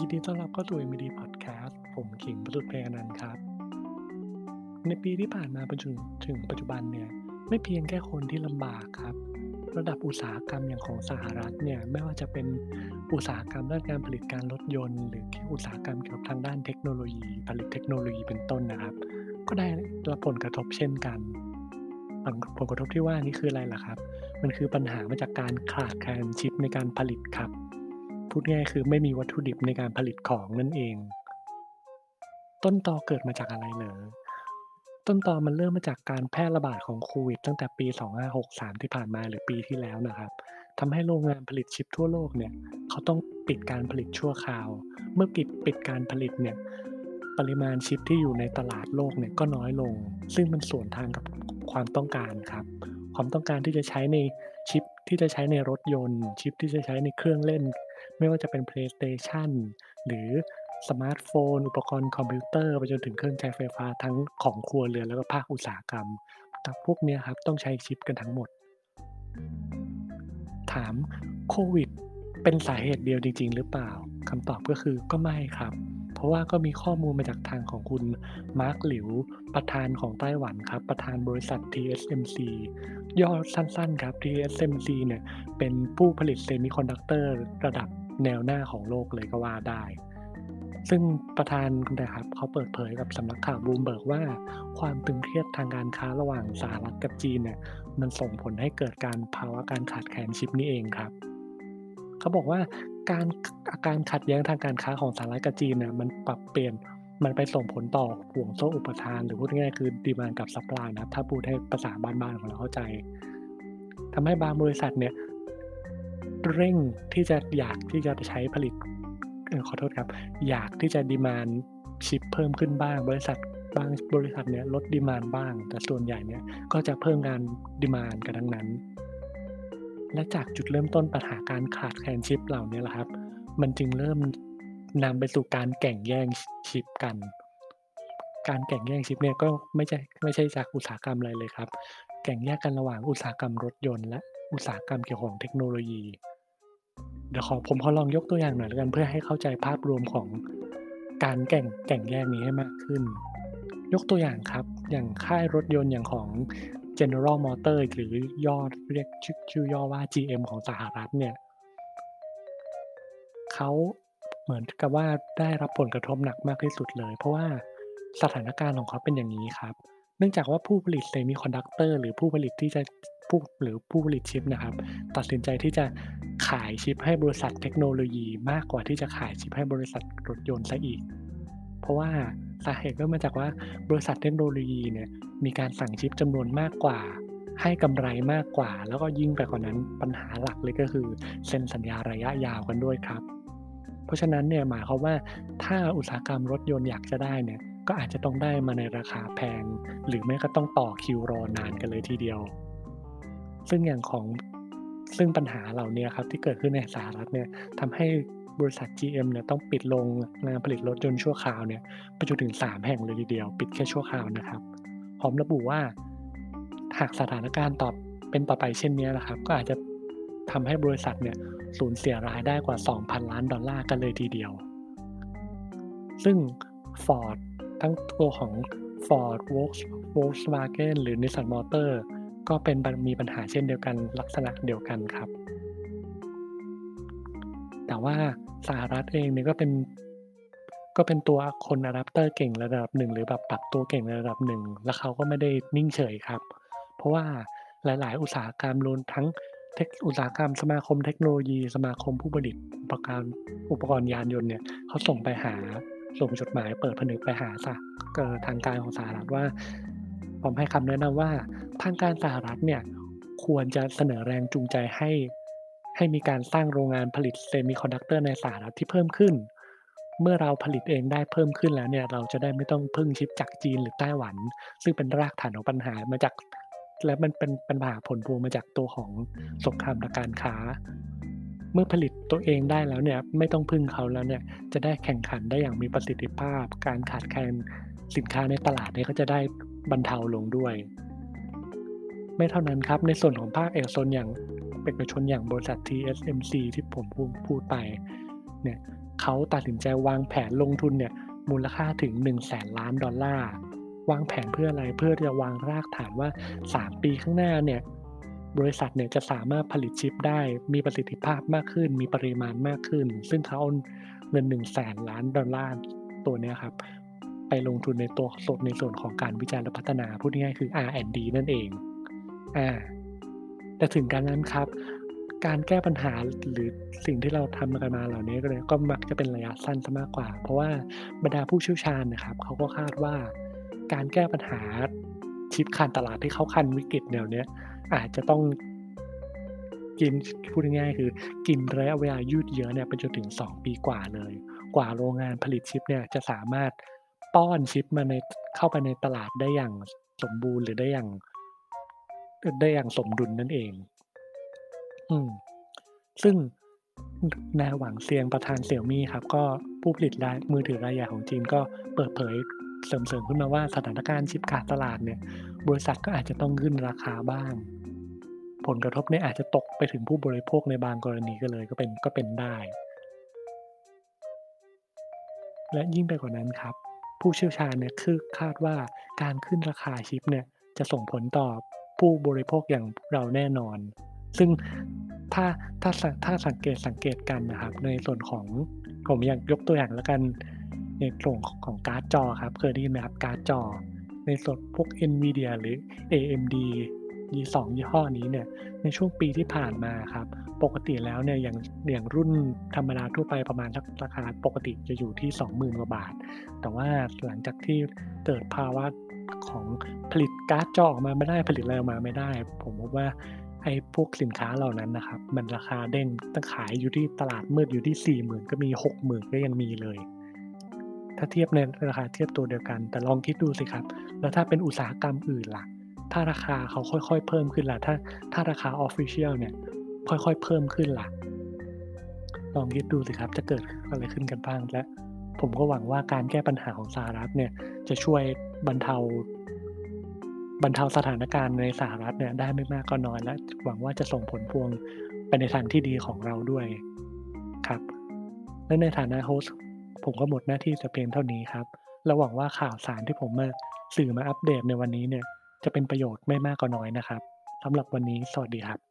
ยินดีต้อนรับเข้าสู่ MD Podcast ผมขิงประสุทธิ์เพลงนันครับ ในปีที่ผ่านมาจนถึงถึงปัจจุบันเนี่ย ไม่เพียงแค่คนที่ลำบากครับ ระดับอุตสาหกรรมอย่างของสหรัฐเนี่ย ไม่ว่าจะเป็นอุตสาหกรรมด้านการผลิตการรถยนต์ หรืออุตสาหกรรมเกี่ยวกับทางด้านเทคโนโลยี ผลิตเทคโนโลยีเป็นต้นนะครับ ก็ได้รับผลกระทบเช่นกัน ผลกระทบที่ว่านี่คืออะไรล่ะครับ มันคือปัญหามาจากการขาดแคลนชิปในการผลิตครับ พูดง่ายคือไม่มีวัตถุดิบในการผลิตของนั่นเอง ต้นตอเกิดมาจากอะไรเหรอต้นตอมันเริ่มมาจากการแพร่ระบาดของโควิดตั้งแต่ปี 2563 ที่ผ่านมาหรือปีที่แล้วนะครับทำให้โรงงานผลิตชิปทั่วโลกเนี่ยเขาต้องปิดการผลิตชั่วคราว เมื่อปิดปิดการผลิตเนี่ยปริมาณชิปที่อยู่ในตลาดโลกเนี่ยก็น้อยลง ซึ่งมันสวนทางกับความต้องการครับ ความต้องการที่จะใช้ในชิปที่จะใช้ในรถยนต์ ชิปที่จะใช้ในเครื่องเล่น ไม่ว่าจะเป็น PlayStation หรือสมาร์ทโฟน อุปกรณ์คอมพิวเตอร์ ไปจนถึงเครื่องใช้ไฟฟ้าทั้งของครัวเรือนแล้วก็ภาคอุตสาหกรรมแต่พวกนี้ครับต้องใช้ชิปกันทั้งหมด ถามโควิดเป็นสาเหตุเดียวจริง ๆ หรือเปล่าคำตอบก็คือก็ไม่ครับ เพราะว่าก็มีข้อมูลมาจากทางของคุณมาร์คหลิว ประธานของไต้หวันครับ ประธานบริษัท TSMC ย่อสั้นๆครับ TSMC เนี่ยเป็นผู้ผลิตเซมิคอนดักเตอร์ระดับแนวหน้าของโลกเลยก็ว่าได้ ซึ่งประธานนะครับเขาเปิดเผยกับสำนักข่าวบลูมเบิร์กว่า ความตึงเครียดทางการค้าระหว่างสหรัฐกับจีนเนี่ยมันส่งผลให้เกิดการภาวะการขาดแคลนชิปนี้เองครับเขาบอกว่า การอาการขัดแย้งทางการค้าของสหรัฐกับจีนเนี่ยมันปรับเปลี่ยนมันไปส่งผลต่อห่วงโซ่อุปทาน หรือพูดง่ายๆคือ demand กับ supply นะถ้าพูดให้ภาษาบ้านๆของเราเข้าใจทำให้บางบริษัทเนี่ยเร่งที่จะอยากที่จะใช้ผลิตขอโทษครับ อยากที่จะ demand ชิปเพิ่มขึ้นบ้าง บริษัทบางบริษัทเนี่ยลด demand บ้าง แต่ส่วนใหญ่เนี่ยก็จะเพิ่มการ demand กันทั้งนั้น และจากจุดเริ่มต้นปัญหาการขาดแคลนชิปเหล่านี้แหละครับ มันจึงเริ่มนำไปสู่การแข่งแย่งชิปกัน การแข่งแย่งชิปเนี่ยก็ไม่ใช่ไม่ใช่จากอุตสาหกรรมอะไรเลยครับ แข่งแย่งกันระหว่างอุตสาหกรรมรถยนต์และอุตสาหกรรมเกี่ยวกับเทคโนโลยี เดี๋ยวขอผมขอลองยกตัวอย่างหน่อยแล้วกันเพื่อให้เข้าใจภาพรวมของการแข่งแข่งแย่งนี้ให้มากขึ้น ยกตัวอย่างครับ อย่างค่ายรถยนต์อย่างของ General Motors หรือย่อเรียกชื่อชื่อย่อว่า GM ของสหรัฐเนี่ยเขาเหมือนกับว่าได้รับผลกระทบหนักมากที่สุดเลย เพราะว่าสถานการณ์ของเขาเป็นอย่างนี้ครับ เนื่องจากว่าผู้ผลิตเซมิคอนดักเตอร์หรือผู้ผลิตที่จะผู้หรือผู้ผลิตชิปนะครับ ตัดสินใจที่จะขายชิปให้บริษัทเทคโนโลยีมากกว่าที่จะขายชิปให้บริษัทรถยนต์ซะอีก เพราะว่า สาเหตุก็มาจากว่าบริษัทเทคโนโลยีเนี่ยมีการสั่งชิปจำนวนมากกว่า ให้กำไรมากกว่า แล้วก็ยิ่งไปกว่านั้นปัญหาหลักเลยก็คือเซ็นสัญญาระยะยาวกันด้วยครับ เพราะฉะนั้นเนี่ยหมายความว่าถ้าอุตสาหกรรมรถยนต์อยากจะได้เนี่ยก็อาจจะต้องได้มาในราคาแพง หรือไม่ก็ต้องต่อคิวรอนานกันเลยทีเดียว ซึ่งอย่างของซึ่งปัญหาเหล่านี้ครับที่เกิดขึ้นในสหรัฐเนี่ยทำให้ บริษัท GM เนี่ยต้องปิดโรงงานผลิตรถยนต์ชั่วคราวเนี่ยไปจนถึง 3 แห่งเลยทีเดียว ปิดแค่ชั่วคราวนะครับ พร้อมระบุว่า หากสถานการณ์ตอบเป็นต่อไปเช่นนี้นะครับ ก็อาจจะทำให้บริษัทเนี่ยสูญเสียรายได้กว่า 2,000 ล้านดอลลาร์กันเลยทีเดียว ซึ่ง Ford ทั้งตัวของ Ford Volkswagen หรือ Nissan Motor ก็เป็นมีปัญหาเช่นเดียวกันลักษณะเดียวกันครับ แต่ว่า สหรัฐเองเนี่ยก็เป็นก็เป็นตัวคนอะแดปเตอร์เก่งระดับหนึ่งหรือแบบปรับตัวเก่งระดับหนึ่งแล้วเขาก็ไม่ได้นิ่งเฉยครับ เพราะว่าหลาย ๆ อุตสาหกรรมรวมทั้งเทคอุตสาหกรรมสมาคมเทคโนโลยี สมาคมผู้ผลิตอุปกรณ์อุปกรณ์ยานยนต์เนี่ยเขาส่งไปหาส่งจดหมายเปิดผนึกไปหาสักทางการของสหรัฐว่าผมให้คำแนะนำว่าทางการสหรัฐเนี่ยควรจะเสนอแรงจูงใจให้ ให้มีการสร้างโรงงานผลิตเซมิคอนดักเตอร์ในสหรัฐที่เพิ่มขึ้น เมื่อเราผลิตเองได้เพิ่มขึ้นแล้วเนี่ยเราจะได้ไม่ต้องพึ่งชิปจากจีนหรือไต้หวัน ซึ่งเป็นรากฐานของปัญหามาจาก และมันเป็นปัญหาผลพวงมาจากตัวของสงครามทางการค้า เมื่อผลิตตัวเองได้แล้วเนี่ยไม่ต้องพึ่งเขาแล้วเนี่ยจะได้แข่งขันได้อย่างมีประสิทธิภาพ การขาดแคลนสินค้าในตลาดเนี่ยก็จะได้บรรเทาลงด้วย ไม่เท่านั้นครับในส่วนของภาคเอกชนอย่าง เอกชนอย่างบริษัท TSMC ที่ผมพูดไปเนี่ยเขาตัดสินใจวางแผนลงทุนเนี่ยมูลค่าถึง 100,000ล้านดอลลาร์ วางแผนเพื่ออะไรเพื่อจะวางรากฐานว่า 3 ปีข้างหน้าเนี่ยบริษัทเนี่ยจะสามารถผลิตชิปได้มีประสิทธิภาพมากขึ้น มีปริมาณมากขึ้น ซึ่งเขาเอาเงิน1 0 0 0 0แสนล้านดอลลาร์ตัวเนี้ยครับ ไปลงทุนในตัวสดในส่วนของการวิจัยและพัฒนาพูดง่ายๆคือ R&D นั่นเองอ่า แต่ถึงการนั้นครับ การแก้ปัญหาหรือสิ่งที่เราทำกันมาเหล่านี้ก็เลยก็มักจะเป็นระยะสั้นซะมากกว่า เพราะว่าบรรดาผู้เชี่ยวชาญนะครับเขาก็คาดว่า การแก้ปัญหาชิปขาดตลาดที่เขาคันวิกฤตแนวเนี้ยอาจจะต้องกินพูดง่ายๆคือกินระยะเวลายืดเยื้อเนี่ยไปจนถึง 2 ปีกว่าเลย กว่าโรงงานผลิตชิปเนี่ยจะสามารถป้อนชิปมาในเข้าไปในตลาดได้อย่างสมบูรณ์หรือได้อย่าง ได้อย่างสมดุลนั่นเอง อืม ซึ่งนายหวังเซียงประธานเสี่ยวมี่ครับ ก็ผู้ผลิตรายมือถือรายใหญ่ของจีนก็เปิดเผยเสริมๆขึ้นมาว่าสถานการณ์ชิปขาดตลาดเนี่ย บริษัทก็อาจจะต้องขึ้นราคาบ้าง ผลกระทบเนี่ยอาจจะตกไปถึงผู้บริโภคในบางกรณีก็เลยก็เป็นก็เป็นได้ และยิ่งไปกว่านั้นครับ ผู้เชี่ยวชาญเนี่ยคือคาดว่าการขึ้นราคาชิปเนี่ยจะส่งผลต่อ ผู้บริโภคอย่างเราแน่นอน ซึ่งถ้าถ้าถ้าสังเกตสังเกตกันนะครับ ในส่วนของผมอยากยกตัวอย่างแล้วกันในส่วนของการ์ดจอครับ เคยได้ยินไหมครับการ์ดจอ ในส่วนพวก NVIDIA หรือ AMD ยี่สองยี่ห้อนี้เนี่ยในช่วงปีที่ผ่านมาครับ ปกติแล้วเนี่ยอย่างอย่างรุ่นธรรมดาทั่วไปประมาณราคาปกติจะอยู่ที่ 20,000กว่าบาท แต่ว่าหลังจากที่เกิดภาวะ ของผลิตการ์ดจอออกมาไม่ได้ผลิตอะไรออกมาไม่ได้ ผมพบว่าไอ้พวกสินค้าเหล่านั้นนะครับ มันราคาเด้งตั้งขายอยู่ที่ตลาดมืดอยู่ที่40,000ก็มี60,000ก็ยังมีเลย ถ้าเทียบในราคาเทียบตัวเดียวกัน แต่ลองคิดดูสิครับ แล้วถ้าเป็นอุตสาหกรรมอื่นล่ะ ถ้าราคาเขาค่อยๆ เพิ่มขึ้นล่ะ ถ้าถ้าราคาออฟฟิเชียลเนี่ย ค่อยๆ เพิ่มขึ้นล่ะ ลองคิดดูสิครับจะเกิดอะไรขึ้นกันบ้างและ ผมก็หวังว่าการแก้ปัญหาของสหรัฐเนี่ยจะช่วยบรรเทา บรรเทาสถานการณ์ในสหรัฐเนี่ยได้ไม่มากก็น้อยและหวังว่าจะส่งผลพวงไปในทางที่ดีของเราด้วยครับและในฐานะโฮสต์ผมก็หมดหน้าที่แต่เพียงเท่านี้ครับและหวังว่าข่าวสารที่ผมมาสื่อมาอัปเดตในวันนี้เนี่ยจะเป็นประโยชน์ไม่มากก็น้อยนะครับสำหรับวันนี้สวัสดีครับ